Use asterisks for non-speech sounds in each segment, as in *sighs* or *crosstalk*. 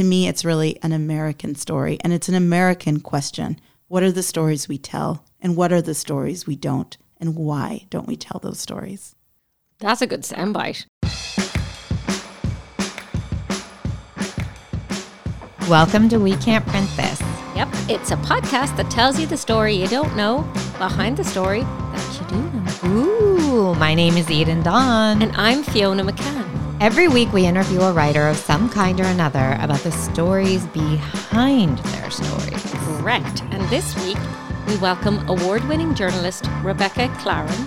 to me, it's really an American story and it's an American question. What are the stories we tell and what are the stories we don't? And why don't we tell those stories? That's a good soundbite. Welcome to We Can't Print This. Yep, it's a podcast that tells you the story you don't know behind the story that you do know. Ooh, my name is Eden Dawn. And I'm Fiona McCann. Every week we interview a writer of some kind or another about the stories behind their stories. Correct. And this week we welcome award winning journalist Rebecca Clarren,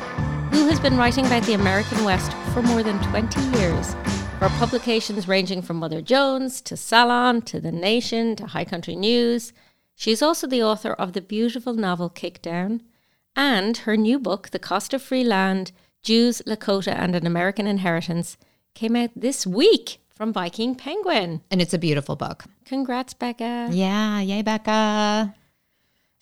who has been writing about the American West for more than 20 years for publications ranging from Mother Jones to Salon to The Nation to High Country News. She's also the author of the beautiful novel Kickdown and her new book, The Cost of Free Land Jews, Lakota, and an American Inheritance, came out this week from Viking Penguin. And it's a beautiful book. Congrats, Becca. Yeah, yay, Becca.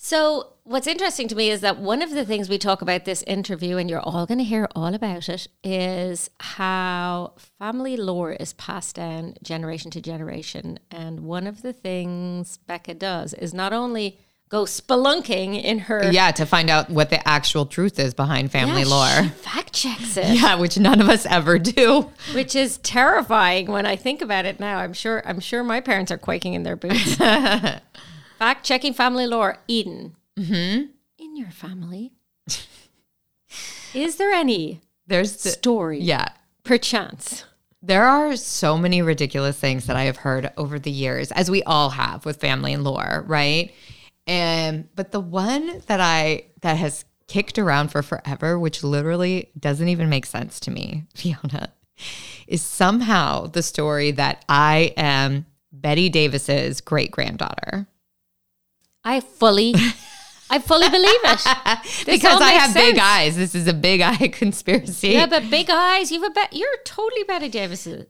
So, what's interesting to me is that one of the things we talk about this interview, and you're all going to hear all about it, is how family lore is passed down generation to generation. And one of the things Becca does is not only go spelunking in her. Yeah, to find out what the actual truth is behind family Yeah, lore. fact checks it. Yeah, which none of us ever do. which is terrifying when I think about it now. I'm sure I'm sure my parents are quaking in their boots. *laughs* Fact checking family lore, Eden. Mm-hmm. In your family, is there any There's the, story, yeah. perchance? There are so many ridiculous things that I have heard over the years, as we all have with family and lore, right? And but the one that I that has kicked around for forever, which literally doesn't even make sense to me, *laughs* Fiona, is somehow the story that I am Bette Davis's great granddaughter. I fully, I fully believe it. *laughs* Because I have big eyes. This is a big eye *laughs* conspiracy. Yeah, but big eyes. You've a bet. You're totally Bette Davis's.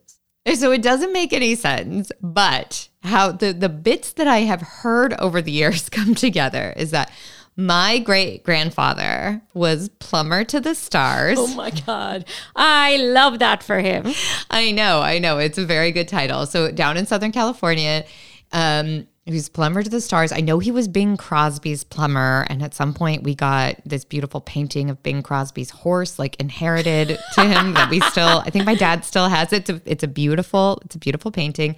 So it doesn't make any sense, but how the the bits that I have heard over the years *laughs* come together is that my great grandfather was plumber to the stars. Oh my god, I love that for him. I know, I know. It's a very good title. So down in Southern California, um, he was plumber to the stars. I know he was Bing Crosby's plumber, and at some point we got this beautiful painting of Bing Crosby's horse, like inherited to him that we still. I think my dad still has it. It's a, it's a beautiful, it's a beautiful painting.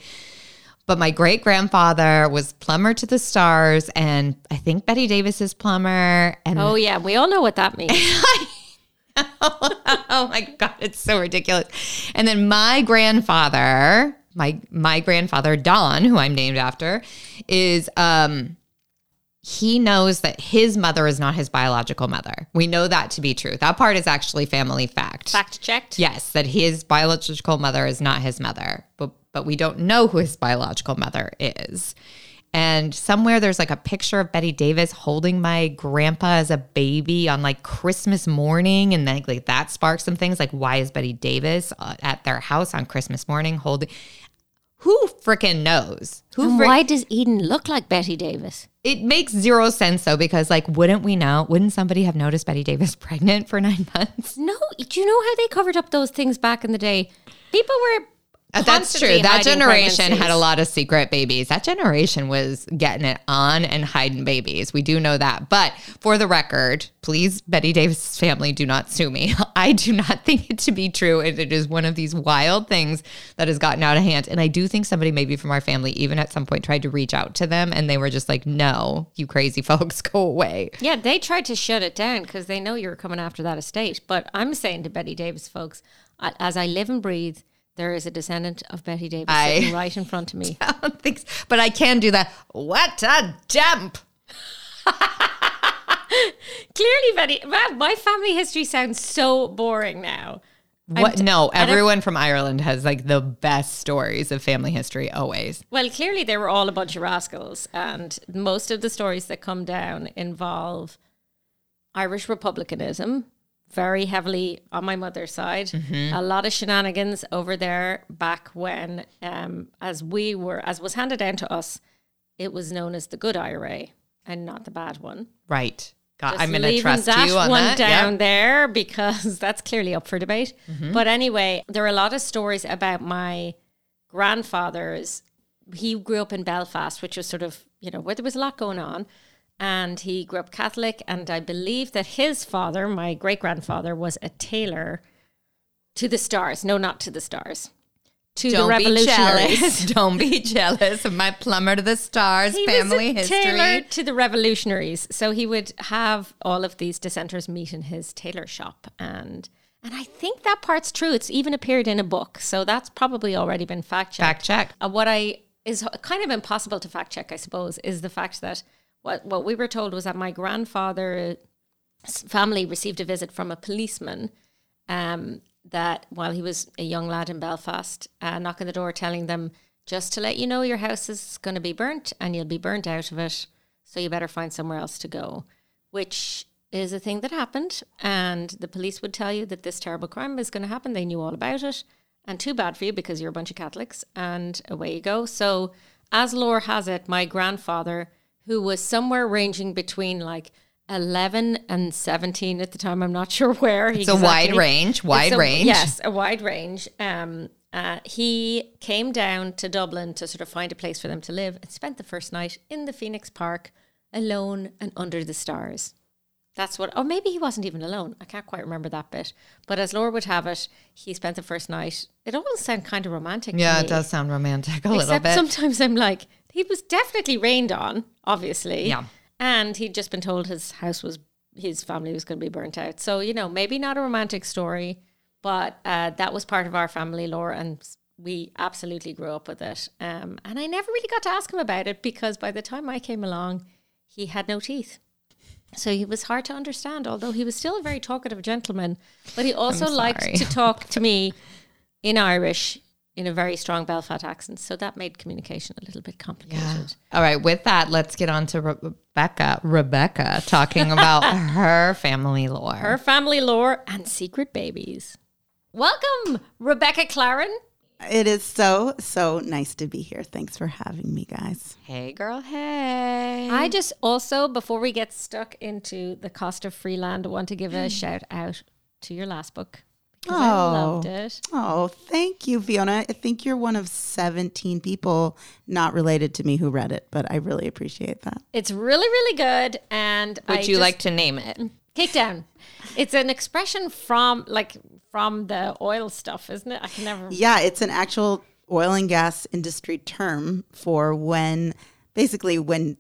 But my great grandfather was plumber to the stars, and I think Bette Davis is plumber. And Oh yeah, we all know what that means. *laughs* *laughs* oh my god, it's so ridiculous. And then my grandfather, my my grandfather Don, who I'm named after, is um he knows that his mother is not his biological mother. We know that to be true. That part is actually family fact. Fact checked. Yes, that his biological mother is not his mother, but but we don't know who his biological mother is. And somewhere there's like a picture of Bette Davis holding my grandpa as a baby on like Christmas morning, and then like that sparks some things. Like, why is Bette Davis uh, at their house on Christmas morning holding? Who freaking knows? Who? Frick- why does Eden look like Bette Davis? it makes zero sense though, because like, wouldn't we know? Wouldn't somebody have noticed Bette Davis *laughs* pregnant for nine months? No, do you know how they covered up those things back in the day? People were. That's true. That generation had a lot of secret babies. That generation was getting it on and hiding babies. We do know that. But for the record, please, Bette Davis' family, do not sue me. *laughs* I do not think it to be true. And it is one of these wild things that has gotten out of hand. And I do think somebody, maybe from our family, even at some point tried to reach out to them and they were just like, no, you crazy *laughs* folks, go away. Yeah, they tried to shut it down because they know you're coming after that estate. But I'm saying to Bette Davis, folks, as I live and breathe, there is a descendant of Bette Davis I- sitting right in front of me. *laughs* Don't think so. But I can do that. What a jump. *laughs* Clearly, Betty, wow, my family history sounds so boring now. What? t- no, everyone from Ireland has like the best stories of family history always. Well, clearly they were all a bunch of rascals, and most of the stories that come down involve Irish republicanism, very heavily on my mother's side. A lot of shenanigans over there back when, um, as we were, as was handed down to us, it was known as the good IRA and not the bad one. Right. God, I'm going to trust that you on one that. down Yep. there because *laughs* that's clearly up for debate. But anyway, there are a lot of stories about my grandfather's he grew up in Belfast, which was sort of, you know, where there was a lot going on. And he grew up Catholic. And I believe that his father, my great grandfather, was a tailor to the stars. No, not to the stars. To the Don't be revolutionaries. jealous. *laughs* Don't be jealous of my plumber to the stars He family was a history. tailor to the revolutionaries. So he would have all of these dissenters meet in his tailor shop. And and I think that part's true. It's even appeared in a book. So that's probably already been fact checked. Fact checked. Uh, what I is kind of impossible to fact check, I suppose, is the fact that what what we were told was that my grandfather's family received a visit from a policeman um, that while he was a young lad in Belfast, uh, knocking the door, telling them just to let you know your house is going to be burnt and you'll be burnt out of it, so you better find somewhere else to go, which is a thing that happened. And the police would tell you that this terrible crime is going to happen. They knew all about it. And too bad for you because you're a bunch of Catholics. And away you go. So, as lore has it, my grandfather, who was somewhere ranging between like 11 and 17 at the time, I'm not *laughs* sure where. He. It's a wide range, wide a- range. Yes, a wide range. Um, uh, he came down to Dublin to sort of find a place for them to live and spent the first night in the Phoenix Park alone and under the stars. That's what, or maybe he wasn't even alone. I can't quite remember that bit. But as Laura would have it, he spent the first night. It almost sounds kind of romantic. to Yeah, it does sound romantic a little Except bit. sometimes I'm like, he was definitely rained on, obviously. Yeah. And he'd just been told his house was, his family was going to be burnt out. So, you know, maybe not a romantic story, but uh, that was part of our family lore. And we absolutely grew up with it. Um, and I never really got to ask him about it because by the time I came along, he had no teeth. So he was hard to understand, although he was still a very talkative gentleman. But he also liked to talk to me in Irish in a very strong Belfast accent. So that made communication a little bit complicated. Yeah. All right, with that, let's get on to Re- Rebecca. Rebecca talking about *laughs* her family lore. Her family lore and secret babies. Welcome, Rebecca Clarren. It is so, so nice to be here. Thanks for having me, guys. hey, girl, hey. I just also, before we get stuck into the cost of free land, want to give a *gasps* shout out to your last book because I Oh. loved it. Oh, thank you, Fiona. I think you're one of 17 people not related to me who read it, but I really appreciate that. It's really, really good. And Would I you just- like to name it? Mm, Kickdown. It's an expression from like from the oil stuff, isn't it? I can never. Yeah, it's an actual oil and gas industry term for when basically when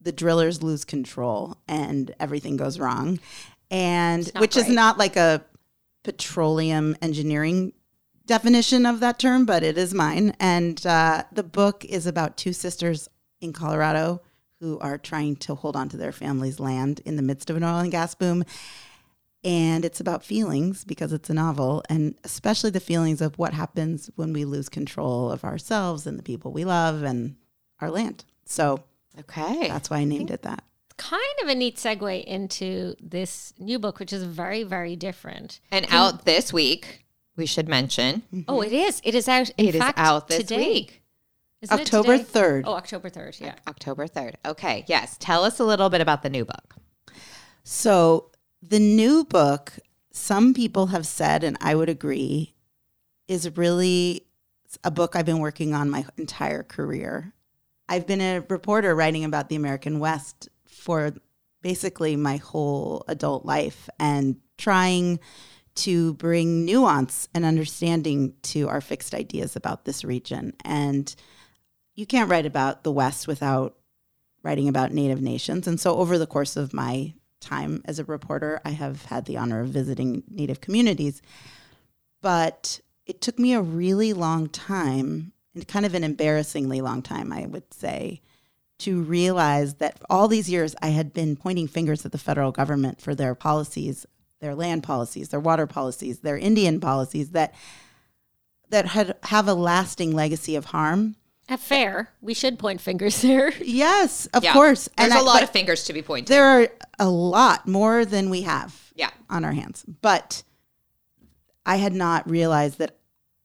the drillers lose control and everything goes wrong. And not which is not like a petroleum engineering definition of that term, but it is mine. And uh, the book is about two sisters in Colorado who are trying to hold on to their family's land in the midst of an oil and gas boom. And it's about feelings because it's a novel, and especially the feelings of what happens when we lose control of ourselves and the people we love and our land. So Okay. that's why I named it that. Kind of a neat segue into this new book, which is very, very different. And out this week, we should mention mm-hmm. Oh, it is. It is out. In it is fact, out this today. week, Isn't it October 3rd. Oh, October third. Yeah. October 3rd. Okay. Yes. Tell us a little bit about the new book. So the new book, some people have said, and I would agree, is really a book I've been working on my entire career. I've been a reporter writing about the American West for basically my whole adult life and trying to bring nuance and understanding to our fixed ideas about this region. And you can't write about the West without writing about Native nations. And so over the course of my time as a reporter, I have had the honor of visiting Native communities. But it took me a really long time, and kind of an embarrassingly long time, I would say, to realize that all these years I had been pointing fingers at the federal government for their policies, their land policies, their water policies, their Indian policies that that had have a lasting legacy of harm. At fair, we should point fingers there. *laughs* Yes, of Yeah. course. There's And a I- lot of fingers to be pointed. there are a lot more than we have Yeah. on our hands. But I had not realized that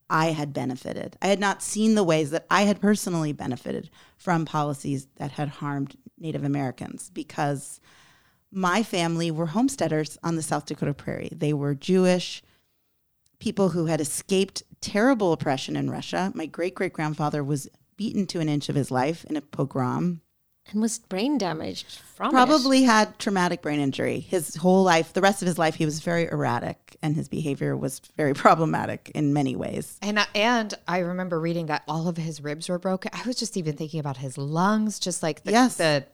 I had benefited. I had not seen the ways that I had personally benefited from policies that had harmed Native Americans because my family were homesteaders on the South Dakota prairie. They were Jewish people who had escaped terrible oppression in Russia. My great great grandfather was beaten to an inch of his life in a pogrom. And was brain damaged from it. Probably had traumatic brain injury. His whole life, the rest of his life, he was very erratic and his behavior was very *laughs* problematic in many ways. And I- and I remember reading that all of his ribs were broken. I was just even thinking about his lungs, just like the Yes. the,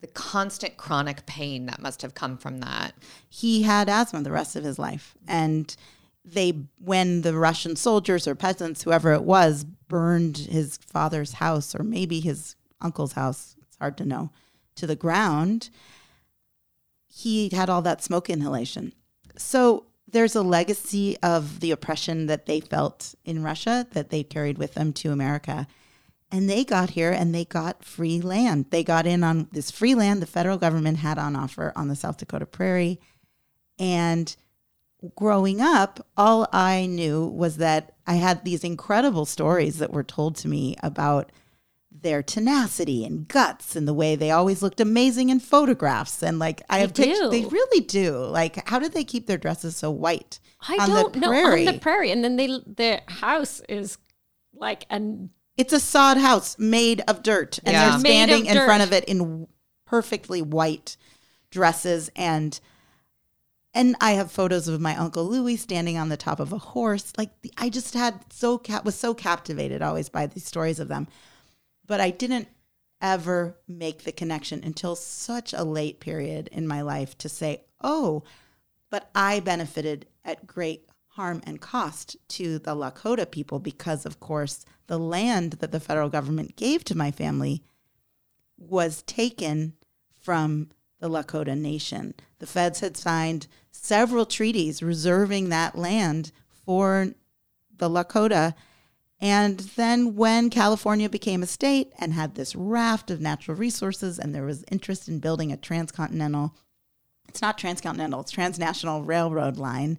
the constant chronic pain that must have come from that. he had asthma the rest of his life and they when the russian soldiers or peasants whoever it was burned his father's house or maybe his uncle's house it's hard to know to the ground he had all that smoke inhalation so there's a legacy of the oppression that they felt in russia that they carried with them to america and they got here and they got free land. They got in on this free land the federal government had on offer on the South Dakota prairie. And growing up, all I knew was that I had these incredible stories that were told to me about their tenacity and guts and the way they always looked amazing in photographs. And like I have pictures, they really do. Like, how did they keep their dresses so white? I on don't know prairie? on the prairie, and then they their house is like an It's a sod house made of dirt, and Yeah. they're standing in dirt. front of it in perfectly white dresses and and I have photos of my uncle Louis standing on the top of a horse. Like I just had so cap was so captivated always by these stories of them, but I didn't ever make the connection until such a late period in my life to say, "Oh, but I benefited at great harm and cost to the Lakota people because, of course, the land that the federal government gave to my family was taken from the Lakota Nation. The feds had signed several treaties reserving that land for the Lakota. And then when California became a state and had this raft of natural resources, and there was interest in building a transcontinental it's not transcontinental, it's transnational railroad line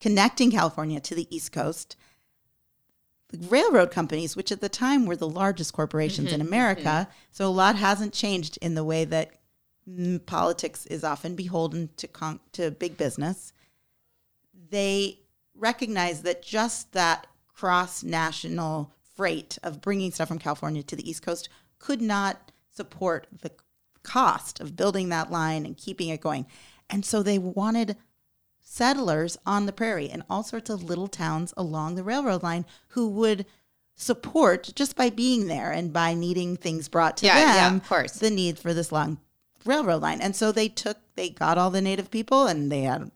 connecting California to the East Coast. The railroad companies, which at the time were the largest corporations in America, so a lot hasn't changed in the way that mm, politics is often beholden to con- to big business. They recognize that just that cross national freight of bringing stuff from California to the East Coast could not support the cost of building that line and keeping it going. And so they wanted settlers on the prairie and all sorts of little towns along the railroad line who would support just by being there and by needing things brought to Yeah, yeah, of course. the need for this long railroad line. And so they took they got all the native people and they had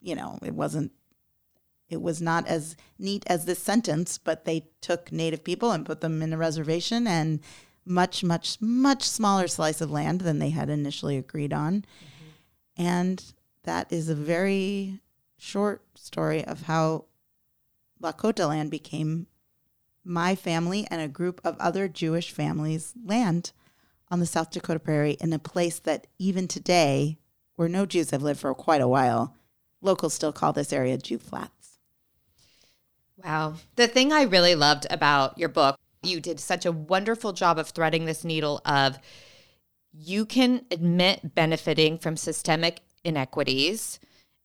you know, it wasn't it was not as neat as this sentence, but they took native people and put them in a reservation and much, much, much smaller slice of land than they had initially agreed on. Mm-hmm. And that is a very short story of how Lakota land became my family and a group of other Jewish families' land on the South Dakota prairie in a place that even today, where no Jews have lived for quite a while, locals still call this area Jew Flats. Wow. The thing I really loved about your book, you did such a wonderful job of threading this needle of you can admit benefiting from systemic inequities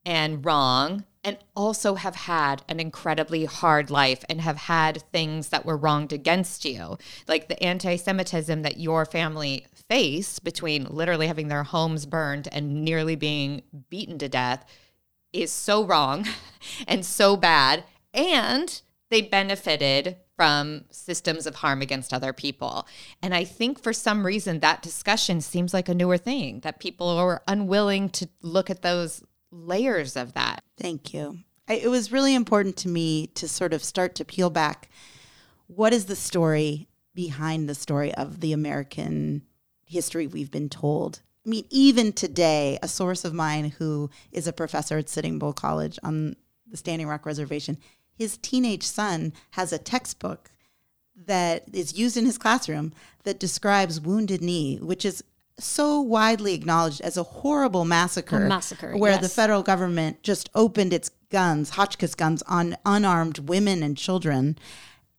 and wrong and also have had an incredibly hard life and have had things that were wronged against you like the anti-semitism that your family faced between literally having their homes burned and nearly being beaten to death is so wrong *laughs* and so bad and they benefited from systems of harm against other people. And I think for some reason that discussion seems like a newer thing that people are unwilling to look at those layers of that. Thank you. It was really important to me to sort of start to peel back what is the story behind the story of the American history we've been told. I mean, even today, a source of mine who is a professor at Sitting Bull College on the Standing Rock Reservation, his teenage son has a textbook that is used in his classroom that describes Wounded Knee, which is so widely acknowledged as a horrible massacre. A massacre, Where the federal government just opened its guns, Hotchkiss guns, on unarmed women and children.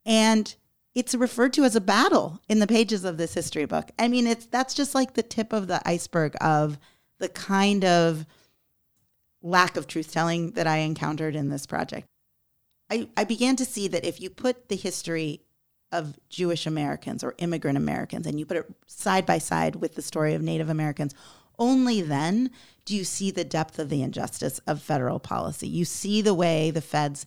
And it's referred to as a battle in the pages of this history book. I mean, it's that's just like the tip of the iceberg of the kind of lack of truth telling that I encountered in this project. I, I began to see that if you put the history of Jewish Americans or immigrant Americans and you put it side by side with the story of Native Americans, only then do you see the depth of the injustice of federal policy. You see the way the feds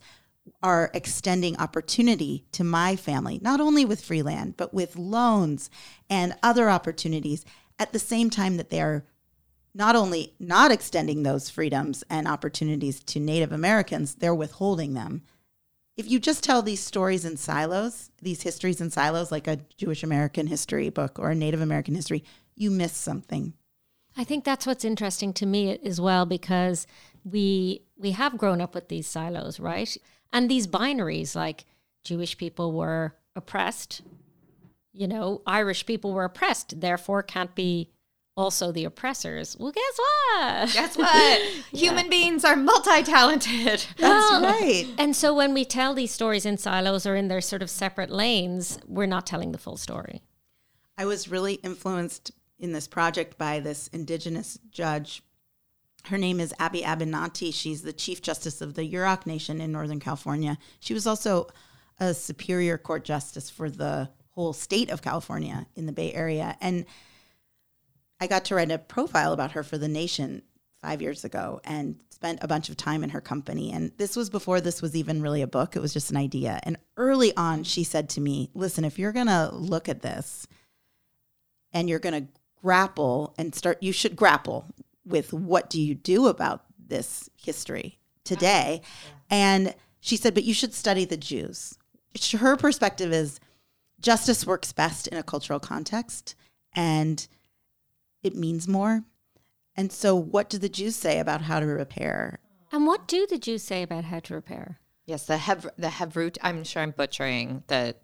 are extending opportunity to my family, not only with free land, but with loans and other opportunities at the same time that they are not only not extending those freedoms and opportunities to Native Americans, they're withholding them. If you just tell these stories in silos, these histories in silos, like a Jewish American history book or a Native American history, you miss something. I think that's what's interesting to me as well because we we have grown up with these silos, right? And these binaries like Jewish people were oppressed, you know, Irish people were oppressed, therefore can't be also the oppressors. Well, guess what? Guess what? *laughs* Human beings are multi-talented. *laughs* That's well, right. And so when we tell these stories in silos or in their sort of separate lanes, we're not telling the full story. I was really influenced in this project by this indigenous judge. Her name is Abby Abinanti. She's the Chief Justice of the Yurok Nation in Northern California. She was also a Superior Court Justice for the whole state of California in the Bay Area. And I got to write a profile about her for The Nation five years ago and spent a bunch of time in her company. And this was before this was even really a book, it was just an idea. And early on, she said to me, Listen, if you're going to look at this and you're going to grapple and start, you should grapple with what do you do about this history today. And she said, But you should study the Jews. Her perspective is justice works best in a cultural context. And it means more. And so, what do the Jews say about how to repair? And what do the Jews say about how to repair? Yes, the hev- the Hevrut. I'm sure I'm butchering the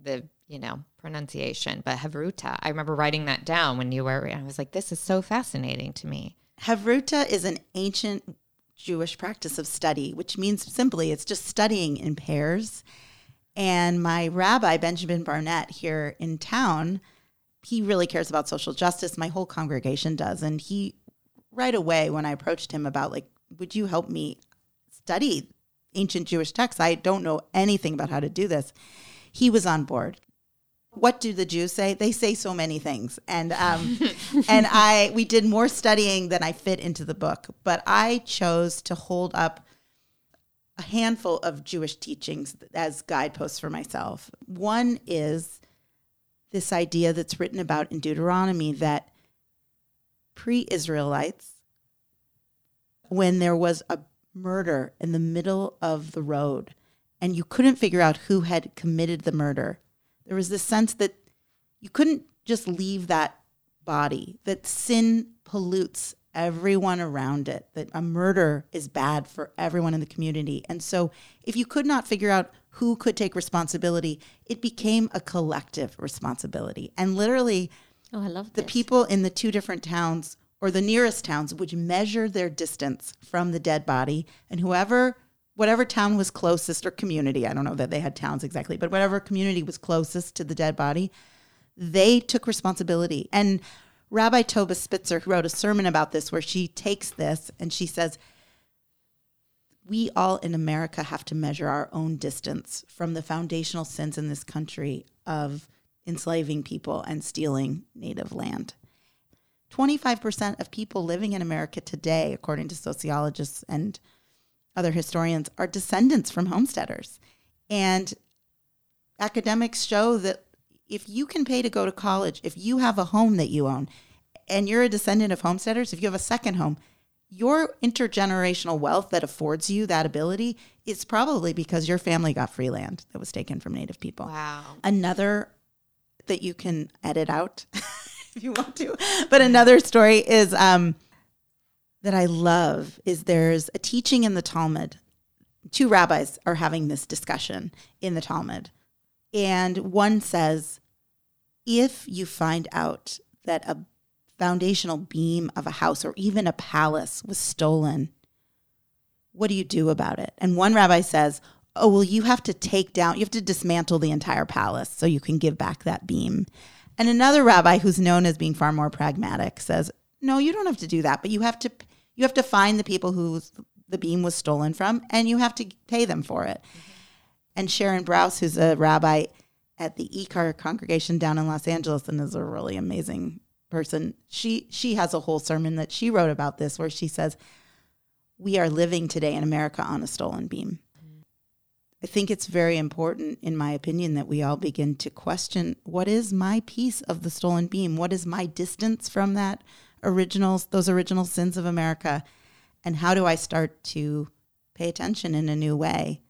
the you know pronunciation, but Hevruta. I remember writing that down when you were. I was like, this is so fascinating to me. Hevruta is an ancient Jewish practice of study, which means simply it's just studying in pairs. And my rabbi Benjamin Barnett here in town he really cares about social justice. My whole congregation does. And he, right away, when I approached him about, like, would you help me study ancient Jewish texts? I don't know anything about how to do this. He was on board. What do the Jews say? They say so many things, and um, *laughs* and I we did more studying than I fit into the book. But I chose to hold up a handful of Jewish teachings as guideposts for myself. One is this idea that's written about in Deuteronomy that pre Israelites, when there was a murder in the middle of the road and you couldn't figure out who had committed the murder, there was this sense that you couldn't just leave that body, that sin pollutes everyone around it, that a murder is bad for everyone in the community. And so if you could not figure out who could take responsibility, it became a collective responsibility. And literally, oh, I love the people in the two different towns or the nearest towns would measure their distance from the dead body, and whoever, whatever town was closest or community, I don't know that they had towns exactly, but whatever community was closest to the dead body, they took responsibility. And Rabbi Toba Spitzer, who wrote a sermon about this, where she takes this and she says, we all in America have to measure our own distance from the foundational sins in this country of enslaving people and stealing native land. 25% of people living in America today, according to sociologists and other historians, are descendants from homesteaders. And academics show that if you can pay to go to college, if you have a home that you own, and you're a descendant of homesteaders, if you have a second home, your intergenerational wealth that affords you that ability is probably because your family got free land that was taken from native people. Wow. Another that you can edit out *laughs* if you want to, but another story is um, that I love is there's a teaching in the Talmud. Two rabbis are having this discussion in the Talmud. And one says, if you find out that a foundational beam of a house or even a palace was stolen, what do you do about it? And one rabbi says, Oh, well, you have to take down, you have to dismantle the entire palace so you can give back that beam. And another rabbi who's known as being far more pragmatic says, No, you don't have to do that, but you have to you have to find the people who the beam was stolen from and you have to pay them for it. Mm-hmm. And Sharon Brous, who's a rabbi, at the IKAR congregation down in Los Angeles and is a really amazing person. She she has a whole sermon that she wrote about this where she says, "We are living today in America on a stolen beam." I think it's very important, in my opinion, that we all begin to question what is my piece of the stolen beam? What is my distance from that originals, those original sins of America? And how do I start to pay attention in a new way?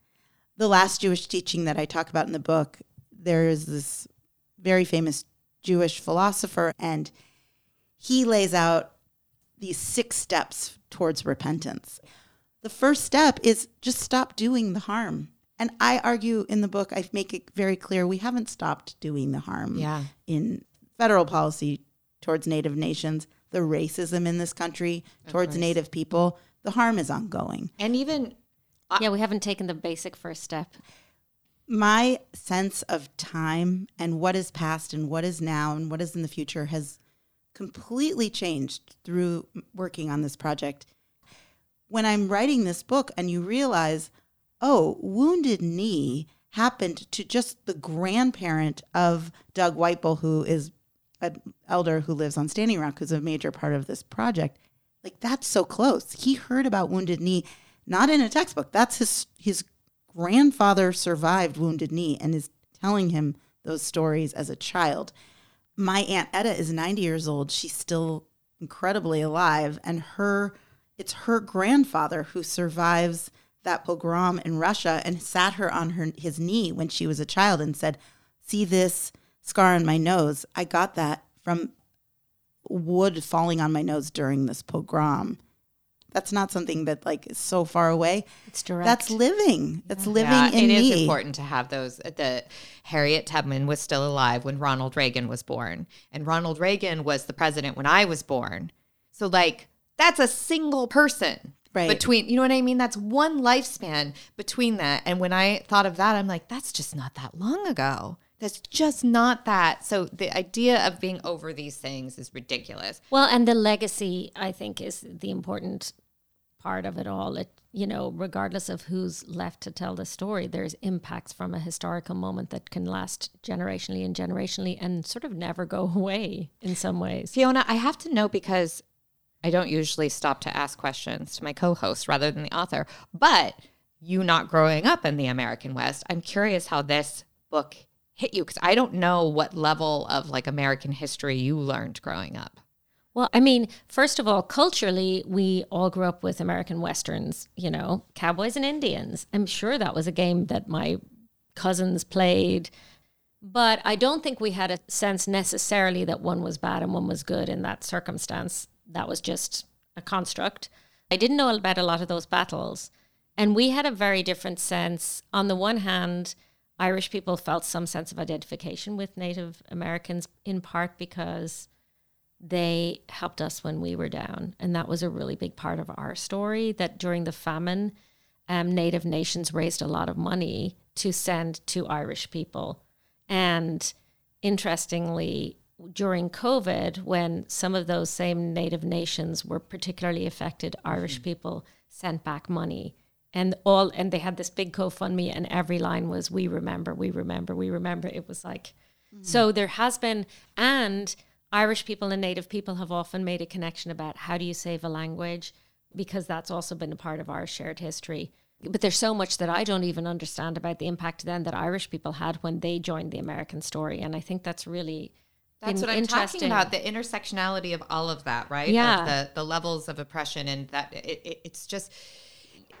The last Jewish teaching that I talk about in the book, there is this very famous Jewish philosopher, and he lays out these six steps towards repentance. The first step is just stop doing the harm and I argue in the book, I make it very clear we haven't stopped doing the harm Yeah. in federal policy towards Native nations, the racism in this country towards Native people. The harm is ongoing. And even uh, yeah, we haven't taken the basic first step. My sense of time and what is past and what is now and what is in the future has completely changed through working on this project. When I'm writing this book and you realize, oh, Wounded Knee happened to just the grandparent of Doug Whitebull, who is an elder who lives on Standing Rock, who's a major part of this project. Like that's so close. He heard about Wounded Knee, not in a textbook. That's his his grandfather survived Wounded Knee and is telling him those stories as a child. My aunt Etta is 90 years old. She's still incredibly alive, and her it's her grandfather who survives that pogrom in Russia and sat her on her his knee when she was a child and said, "See this scar on my nose? I got that from wood falling on my nose during this pogrom." That's not something that like is so far away. It's direct. That's living. That's living Yeah, in it is me. important to have those. Uh, the Harriet Tubman was still alive when Ronald Reagan was born, and Ronald Reagan was the president when I was born. So, like, that's a single person Right. between. You know what I mean? That's one lifespan between that. And when I thought of that, I'm like, that's just not that long ago. That's just not that. So the idea of being over these things is ridiculous. Well, and the legacy, I think, is the important part of it all. It, you know, regardless of who's left to tell the story, there's impacts from a historical moment that can last generationally and generationally and sort of never go *laughs* away in some ways. Fiona, I have to know because I don't usually stop to ask questions to my co host rather than the author, but you not growing up in the American West, I'm curious how this book hit you because I don't know what level of like American history you learned growing up. Well, I mean, first of all, culturally, we all grew up with American westerns, you know, cowboys and Indians. I'm sure that was a game that my cousins played. But I don't think we had a sense necessarily that one was bad and one was good in that circumstance. That was just a construct. I didn't know about a lot of those battles. And we had a very different sense. On the one hand, Irish people felt some sense of identification with Native Americans, in part because they helped us when we were down. And that was a really big part of our story that during the famine, um, Native nations raised a lot of money to send to Irish people. And interestingly, during COVID, when some of those same Native nations were particularly affected, Irish people sent back money. And all and they had this big GoFundMe, and every line was "We remember, we remember, we remember." It was like, mm. so there has been, and Irish people and Native people have often made a connection about how do you save a language, because that's also been a part of our shared history. But there's so much that I don't even understand about the impact then that Irish people had when they joined the American story, and I think that's really That's what I'm talking about the intersectionality of all of that, right? Yeah. Of the, the levels of oppression, and that it, it, it's just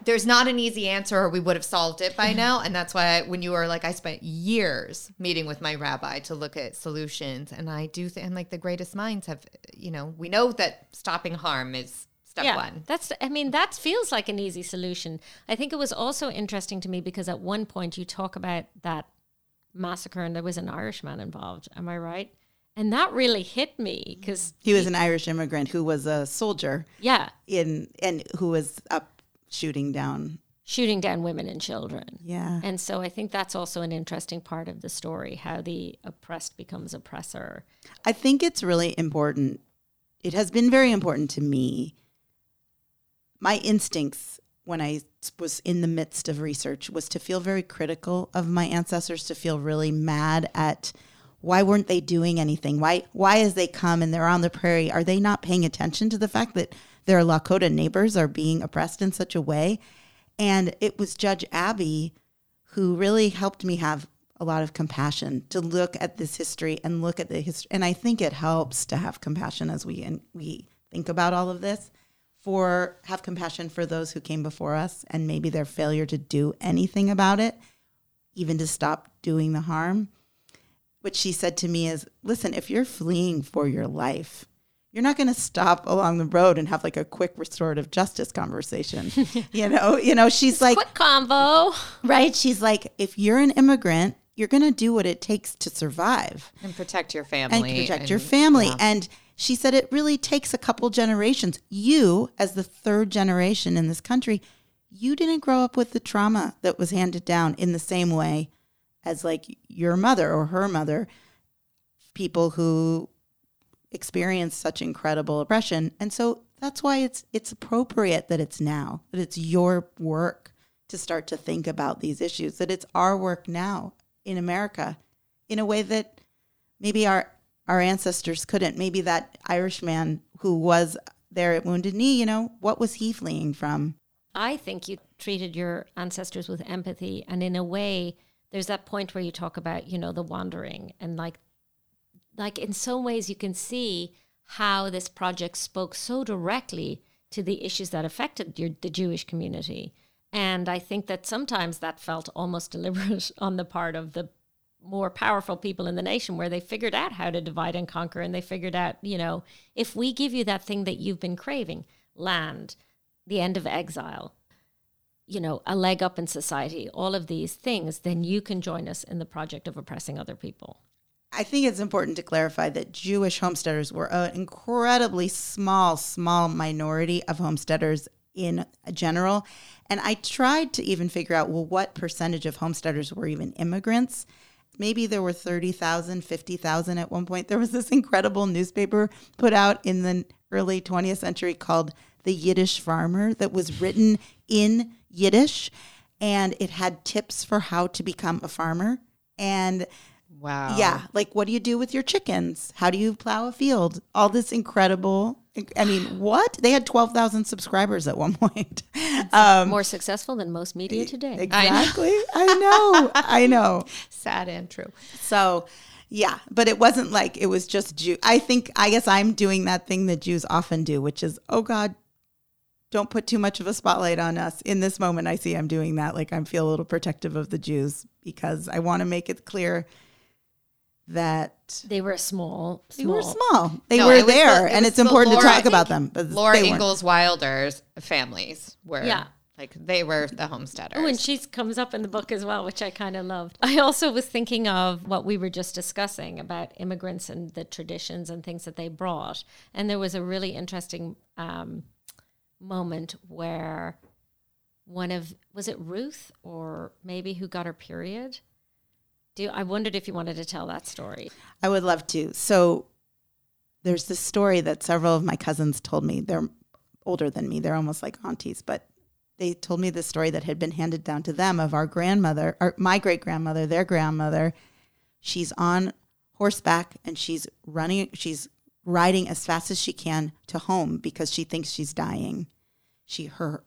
there's not an easy answer, or we would have solved it by now. And that's why when you were like, I spent years meeting with my rabbi to look at solutions, and I do think, and like the greatest minds have, you know, we know that stopping harm is step one. That's I mean that feels like an easy solution. I think it was also interesting to me because at one point you talk about that massacre and there was an Irishman involved. Am I right? And that really hit me because He was an Irish immigrant who was a soldier yeah, in and who was up shooting down. shooting down women and children. Yeah. And so I think that's also an interesting part of the story how the oppressed becomes oppressor. I think it's really important. It has been very important to me. My instincts when I was in the midst of research was to feel very critical of my ancestors, to feel really mad at why weren't they doing anything? Why why as they come and they're on the prairie, are they not paying attention to the fact that their Lakota neighbors are being oppressed in such a way? And it was Judge Abby who really helped me have a lot of compassion to look at this history and look at the history. And I think it helps to have compassion as we and we think about all of this. For have compassion for those who came before us and maybe their failure to do anything about it, even to stop doing the harm. What she said to me is, "Listen, if you're fleeing for your life, you're not going to stop along the road and have like a quick restorative justice conversation. *laughs* you know, you know, she's like Quick convo. right, she's like if you're an immigrant, you're going to do what it takes to survive and protect your family and family. protect your family. yeah. And she said it really takes a couple generations. You, as the third generation in this country, you didn't grow up with the trauma that was handed down in the same way as like your mother or her mother, people who experienced such incredible oppression. And so that's why it's it's appropriate that it's now, that it's your work to start to think about these issues, that it's our work now in America in a way that maybe our our ancestors couldn't. Maybe that Irish man who was there at Wounded Knee, you know, what was he fleeing from? I think you treated your ancestors with empathy. And in a way, there's that point where you talk about, you know, the wandering and like, like in some ways you can see how this project spoke so directly to the issues that affected your, the Jewish community. And I think that sometimes that felt almost *laughs* deliberate on the part of the more powerful people in the nation where they figured out how to divide and conquer and they figured out, you know, if we give you that thing that you've been craving, land, the end of exile, you know, a leg up in society, all of these things, then you can join us in the project of oppressing other people. I think it's important to clarify that Jewish homesteaders were an incredibly small, small minority of homesteaders in general. And I tried to even figure out, well, what percentage of homesteaders were even immigrants? Maybe there were 30,000, 50,000 at one point. There was this incredible newspaper put out in the early 20th century called The Yiddish Farmer that was written in Yiddish and it had tips for how to become a farmer. And wow. yeah, like what do you do with your chickens? How do you plow a field? All this incredible. I mean, *sighs* what? They had 12,000 subscribers at one *laughs* point. Um, More successful than most media today. exactly. I know. I know. *laughs* Sad and true. So, yeah, but it wasn't like it was just Jew. I think, I guess I'm doing that thing that Jews often do, which is, oh God, don't put too much of a spotlight on us. In this moment, I see I'm doing that. Like I feel a little protective of the Jews because I want to make it clear that They were small, they were small. They No, were there, the- it and it's the important to talk about them. But Laura they. Ingalls Wilder's families were Yeah. like they were the homesteaders. Oh, and she comes up in the book as well, which I kind of loved. I also was thinking of what we were just discussing about immigrants and the traditions and things that they brought. And there was a really interesting um, moment where one of was it Ruth or maybe who got her period? Do I wondered if you wanted to tell that story? I would love to. So there's this story that several of my cousins told me. They're older than me. They're almost like aunties, but they told me this story that had been handed down to them of our grandmother, my great grandmother, their grandmother. She's on horseback and she's running. She's riding as fast as she can to home because she thinks she's dying. She her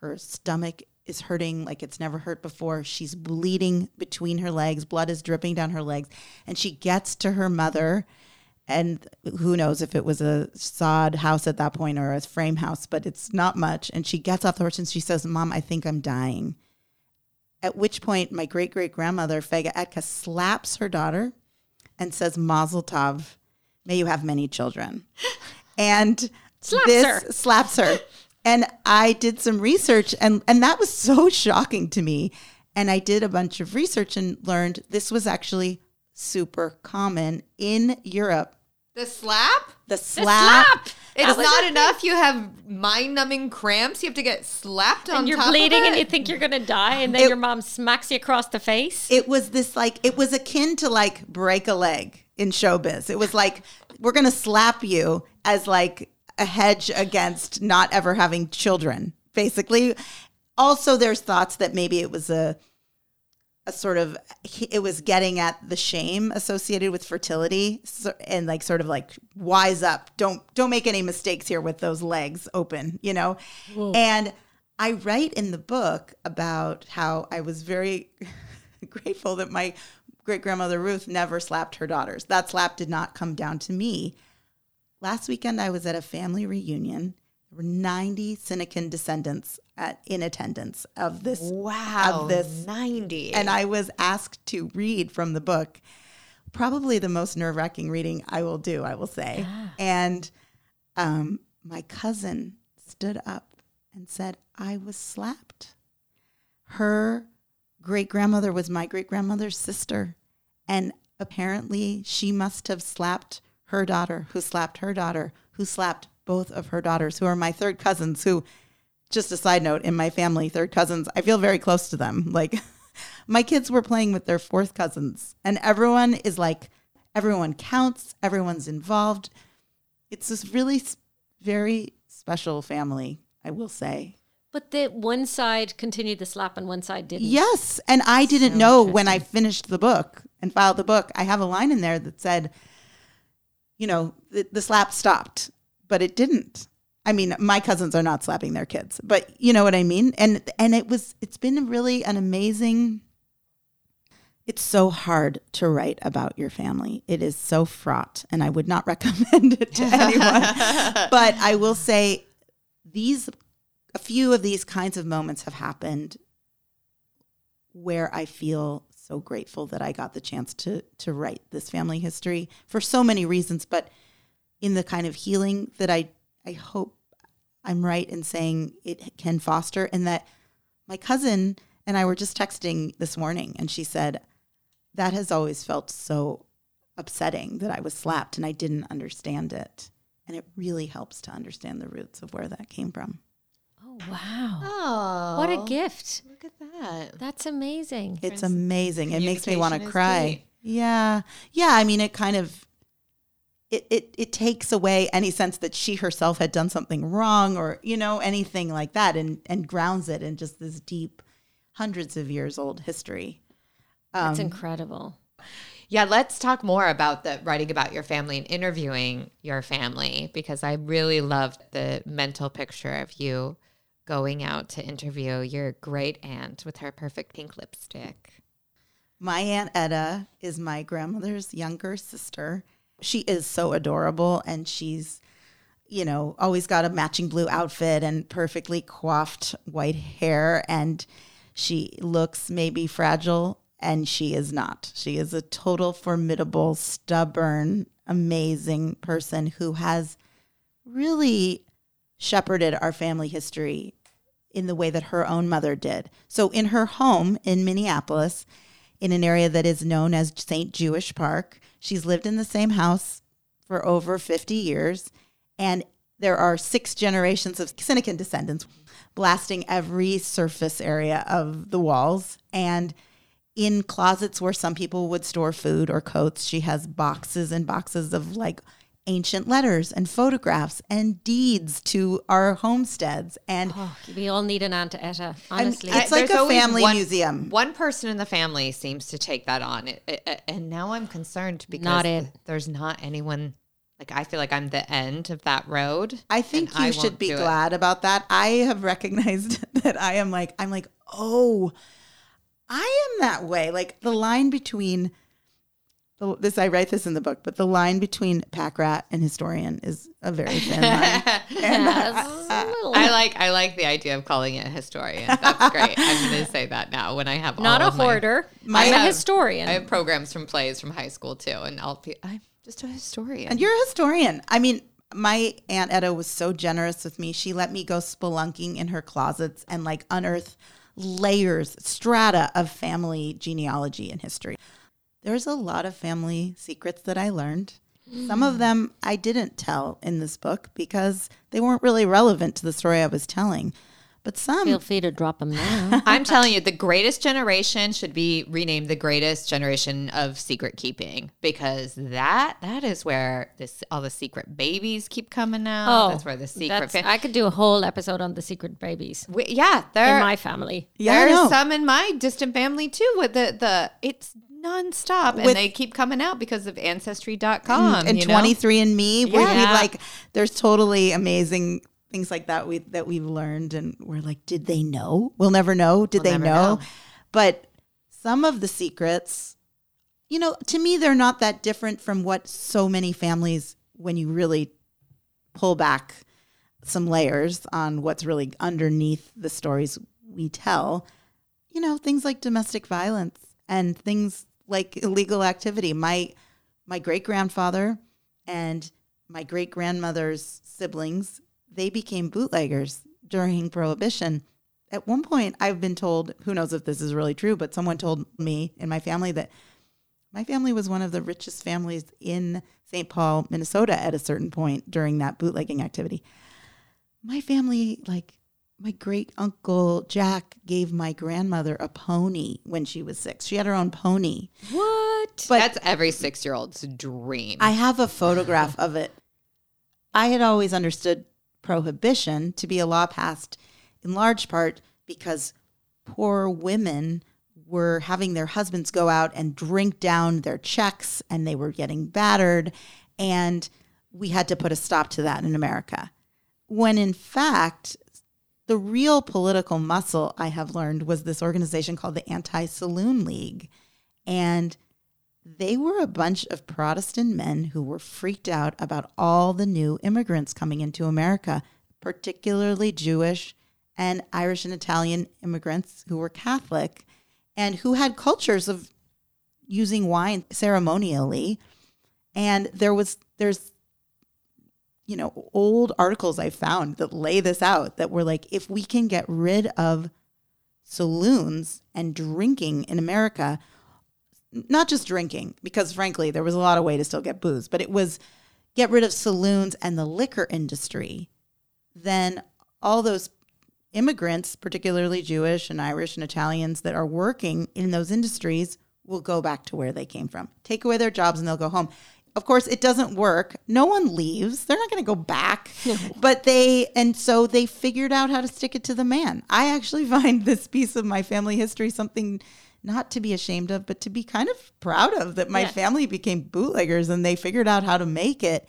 her stomach is hurting like it's never hurt before. She's bleeding between her legs. Blood is dripping down her legs. And she gets to her mother. And who knows if it was a sod house at that point or a frame house, but it's not much. And she gets off the horse and she says, Mom, I think I'm dying. At which point, my great great grandmother, Fega Etka, slaps her daughter and says, Mazel Tov, may you have many children. *laughs* And Slaps this her. slaps her. And I did some research and and that was so *laughs* shocking to me. And I did a bunch of research and learned this was actually super common in Europe. the slap? The The slap. slap! It's not a enough. You have mind-numbing cramps. You have to get slapped on And you're top bleeding of and you think you're going to die, and then It- your mom smacks you across the face. It was this like it was akin to like break a leg in showbiz. It was like we're gonna slap you as like a hedge against not ever having children, basically. also there's thoughts that maybe it was a a sort of it was getting at the shame associated with fertility and like sort of like wise up. Don't don't make any mistakes here with those legs open you know? And i write in the book about how i was very *laughs* grateful that my great grandmother ruth never slapped her daughters. That slap did not come down to me last weekend i was at a family reunion there were 90 Sinykin descendants at, in attendance of this Wow. of this 90. and I was asked to read from the book. Probably the most nerve wracking reading I will do, I will say. And um, my cousin stood up and said, I was slapped. Her great grandmother was my great grandmother's sister. And apparently she must have slapped her daughter, who slapped her daughter, who slapped both of her daughters, who are my third cousins, who just a side note in my family, third cousins, I feel very close to them. Like *laughs* my kids were playing with their fourth cousins, and everyone is like, everyone counts, everyone's involved. It's this really very special family, I will say. But the one side continued the slap and one side didn't. Yes. And I didn't know when I finished the book and filed the book, I have a line in there that said, you know, the, the slap stopped, but it didn't. I mean, my cousins are not slapping their kids, but you know what I mean? And and it was it's been really an amazing it's so hard to write about your family. It is so fraught and I would not *laughs* recommend it to anyone. *laughs* but I will say these a few of these kinds of moments have happened where I feel so grateful that I got the chance to to write this family history for so many reasons, but in the kind of healing that I I hope I'm right in saying it can foster and that my cousin and I were just texting this morning and she said that has always felt so upsetting that I was slapped and I didn't understand it. And it really helps to understand the roots of where that came from. Oh wow. oh. What a oh, gift. Look at that. That's amazing. It's amazing. It makes me want to cry. key. Yeah. Yeah. I mean, it kind of it, it it takes away any sense that she herself had done something wrong or, you know, anything like that and and grounds it in just this deep hundreds of years old history. That's um, incredible. Yeah, let's talk more about the writing about your family and interviewing your family because I really loved the mental picture of you going out to interview your great aunt with her perfect pink lipstick. My Aunt Etta is my grandmother's younger sister. She is so adorable and she's, you know, always got a matching blue outfit and perfectly coiffed white hair. And she looks maybe fragile and she is not. She is a total formidable, stubborn, amazing person who has really shepherded our family history in the way that her own mother did. So, in her home in Minneapolis, in an area that is known as St. Jewish Park, she's lived in the same house for over 50 years. And there are six generations of Sinykin descendants blasting every surface area of the walls. And in closets where some people would store food or coats, she has boxes and boxes of like ancient letters and photographs and deeds to our homesteads. And Oh, we all need an Aunt Etta, I'm- honestly. It's like there's a family one- museum. One person in the family seems to take that on, It- it- and now I'm concerned because Not it. there's not anyone. Like I feel like I'm the end of that road. I think you I should be do it. glad about that. I have recognized *laughs* that I am like, I'm like, oh, I am that way. Like the line between the- this, I write this in the book, but the line between pack rat and historian is a very thin *laughs* line. And Yes. I like I like the idea of calling it a historian. That's *laughs* great. I'm going to say that now when I have Not all a of my- hoarder. My- I'm a have- historian. I have programs from plays from high school too, and I'll be I'm just a historian. And you're a historian. I mean, my Aunt Etta was so generous with me. She let me go spelunking in her closets and like unearth layers, strata of family genealogy and history. There's a lot of family secrets that I learned. Some of mm. them I didn't tell in this book because they weren't really relevant to the story I was telling. but some Feel free to drop them now. *laughs* I'm telling you, the greatest generation should be renamed the greatest generation of secret keeping because that that is where this all the secret babies keep coming out. Oh, that's where the secret. Fam- I could do a whole episode on the secret babies We- yeah, in there my family. Yeah, I there's some in my distant family too. With the the it's nonstop, and they keep coming out because of ancestry.com mm, and you know? 23 and me where Yeah. we like there's totally amazing things like that we that we've learned and we're like did they know we'll never know did We'll they know? know. but some of the secrets you know to me they're not that different from what so many families when you really pull back some layers on what's really underneath the stories we tell you know things like domestic violence and things like illegal activity. My my great grandfather and my great grandmother's siblings they became bootleggers during prohibition. At one point i've been told who knows if this is really true but someone told me in my family that my family was one of the richest families in st paul minnesota at a certain point during that bootlegging activity. My family like my great uncle jack gave my grandmother a pony when she was six she had her own pony What? but That's every six year old's dream. I have a photograph of it. I had always understood prohibition to be a law passed in large part because poor women were having their husbands go out and drink down their checks and they were getting battered. And we had to put a stop to that in America. When in fact, the real political muscle I have learned was this organization called the Anti Saloon League. And they were a bunch of Protestant men who were freaked out about all the new immigrants coming into America, particularly Jewish and Irish and Italian immigrants who were Catholic and who had cultures of using wine ceremonially. And there was, there's, you know, old articles I found that lay this out that were like, if we can get rid of saloons and drinking in America, not just drinking, because frankly, there was a lot of way to still get booze, but it was get rid of saloons and the liquor industry, then all those immigrants, particularly Jewish and Irish and Italians that are working in those industries, will go back to where they came from. Take away their jobs and they'll go home. Of course, it doesn't work. No one leaves. They're not going to go back. But they, and so they figured out how to stick it to the man. I actually *laughs* find this piece of my family history something not to be ashamed of, but to be kind of proud of that my Yeah. family became bootleggers and they figured out how to make it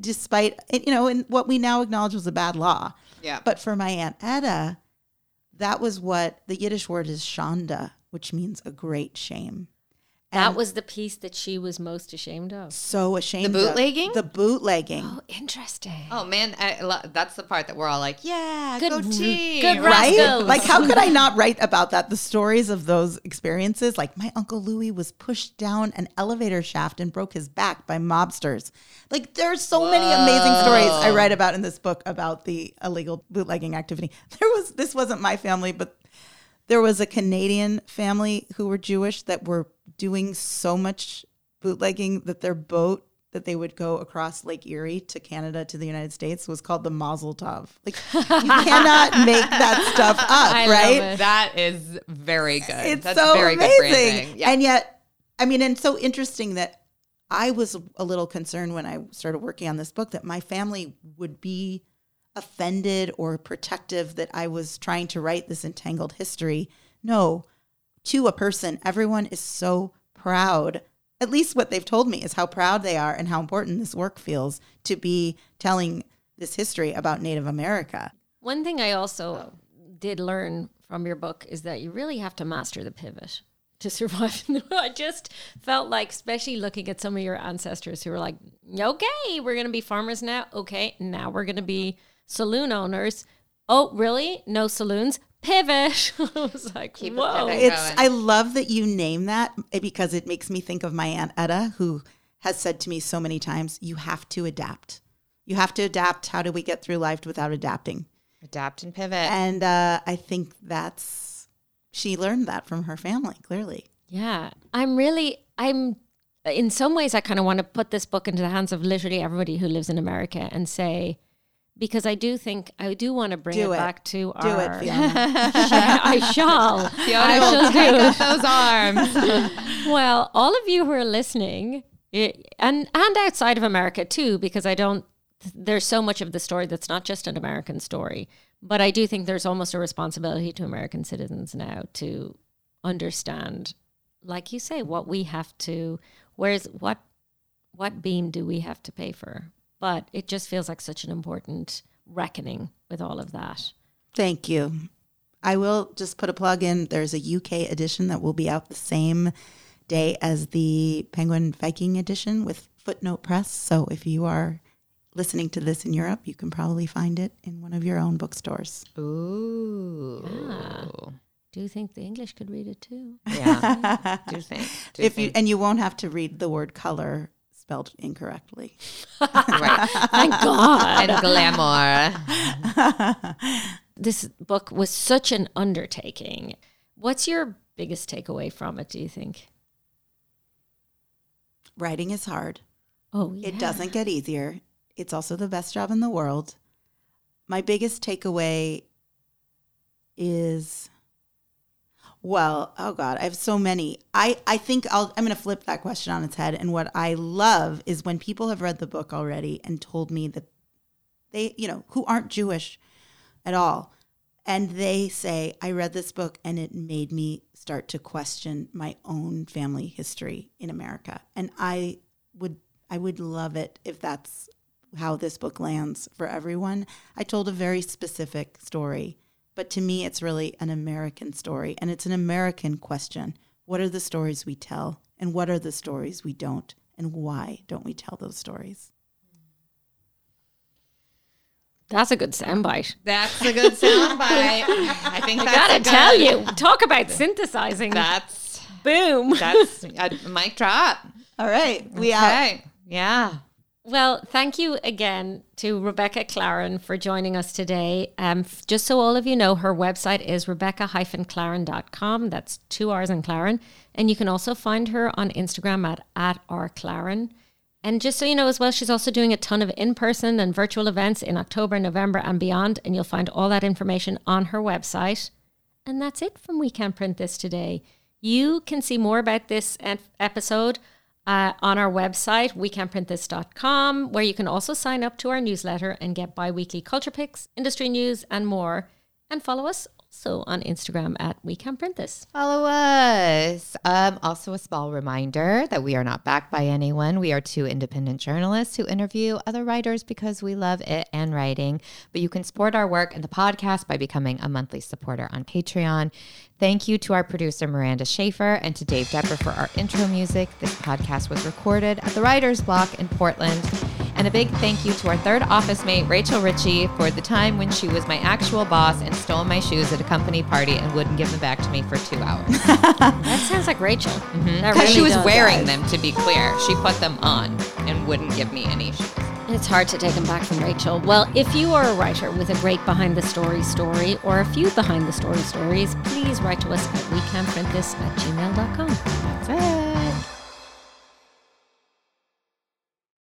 despite, you know, in what we now acknowledge was a bad law. yeah. But for my Aunt Etta, that was what the Yiddish word is shanda, which means a great shame. That was the piece that she was most ashamed of. So ashamed. The of- bootlegging? The bootlegging. Oh, interesting. Oh man, I, lo- that's the part that we're all like, yeah, Good- go team. good Right? Rascals. Like, how could I not write about that? The stories of those experiences. Like, my Uncle Louis was pushed down an elevator shaft and broke his back by mobsters. Like, there's so many amazing stories I write about in this book about the illegal bootlegging activity. *laughs* There was, this wasn't my family, but there was a Canadian family who were Jewish that were doing so much bootlegging that their boat that they would go across Lake Erie to Canada to the United States was called the Mazel Tov. Like you *laughs* cannot make that stuff up, I love right? it. That is very good. It's That's so very amazing. good. Yeah. And yet, I mean, and so interesting that I was a little concerned when I started working on this book that my family would be offended or protective that I was trying to write this entangled history. No, to a person, everyone is so proud. At least what they've told me is how proud they are and how important this work feels to be telling this history about Native America. One thing I also did learn from your book is that you really have to master the pivot to survive. *laughs* I just felt like, especially looking at some of your ancestors who were like, okay, we're going to be farmers now. Okay, now we're going to be saloon owners. Oh, really? No saloons? Pivot. *laughs* I was like, Keep whoa. It's. I love that you name that because it makes me think of my aunt Etta who has said to me so many times, you have to adapt. You have to adapt. How do we get through life without adapting? Adapt and pivot. And uh, I think that's she learned that from her family, clearly. Yeah. I'm really, I'm, in some ways, I kind of want to put this book into the hands of literally everybody who lives in America and say, because I do think I do want to bring Do it, it. back to Do our. it, Fiona. *laughs* I shall. *laughs* Fiona I will shall take up those arms. *laughs* Well, all of you who are listening, eh, and and outside of America too, because I don't. There's so much of the story that's not just an American story, but I do think there's almost a responsibility to American citizens now to understand, like you say, what we have to. Where's what what beam do we have to pay for? But it just feels like such an important reckoning with all of that. Thank you. I will just put a plug in. There's a UK edition that will be out the same day as the Penguin Viking edition with Footnote Press. So if you are listening to this in Europe, you can probably find it in one of your own bookstores. Ooh. Do you think the English could read it too? Yeah. *laughs* Do you think? Do If you and you won't have to read the word color spelled incorrectly. right. *laughs* Thank God. And glamour. *laughs* this book was such an undertaking. What's your biggest takeaway from it, do you think? Writing is hard. Oh, yeah. It doesn't get easier. It's also the best job in the world. My biggest takeaway is well, oh god, I have so many. I I think I'll I'm going to flip that question on its head and what I love is when people have read the book already and told me that they, you know, who aren't Jewish at all and they say I read this book and it made me start to question my own family history in America. And I would I would love it if that's how this book lands for everyone. I told a very specific story, but to me it's really an American story and it's an American question. What are the stories we tell and what are the stories we don't and why don't we tell those stories? That's a good soundbite. That's a good soundbite. I think I that's gotta good- tell you, talk about synthesizing. That's Boom. that's a mic drop. All right, we out. Yeah. Well, thank you again to Rebecca Clarren for joining us today. Um, just so all of you know, her website is rebecca-clarren.com. That's two R's in Clarren. And you can also find her on Instagram at, at rclarren. And just so you know as well, she's also doing a ton of in-person and virtual events in October, November, and beyond. And you'll find all that information on her website. And that's it from We Can't Print This today. You can see more about this episode uh, on our website, wecantprintthis.com, where you can also sign up to our newsletter and get bi weekly culture picks, industry news, and more. And follow us also on Instagram at We Can't Print This. Follow us. Um, also, a small reminder that we are not backed by anyone. We are two independent journalists who interview other writers because we love it and writing. But you can support our work and the podcast by becoming a monthly supporter on Patreon. Thank you to our producer, Miranda Shafer, and to Dave Depper for our intro music. This podcast was recorded at the Writer's Block in Portland. And a big thank you to our third office mate, Rachel Ritchie, for the time when she was my actual boss and stole my shoes at a company party and wouldn't give them back to me for two hours. *laughs* That sounds like Rachel. Mm-hmm. That Because she really was does. wearing them, to be clear. She put them on and wouldn't give me any shoes. It's hard to take them back from Rachel. Well, if you are a writer with a great behind the story story or a few behind the story stories, please write to us at wecantprintthis at gmail.com.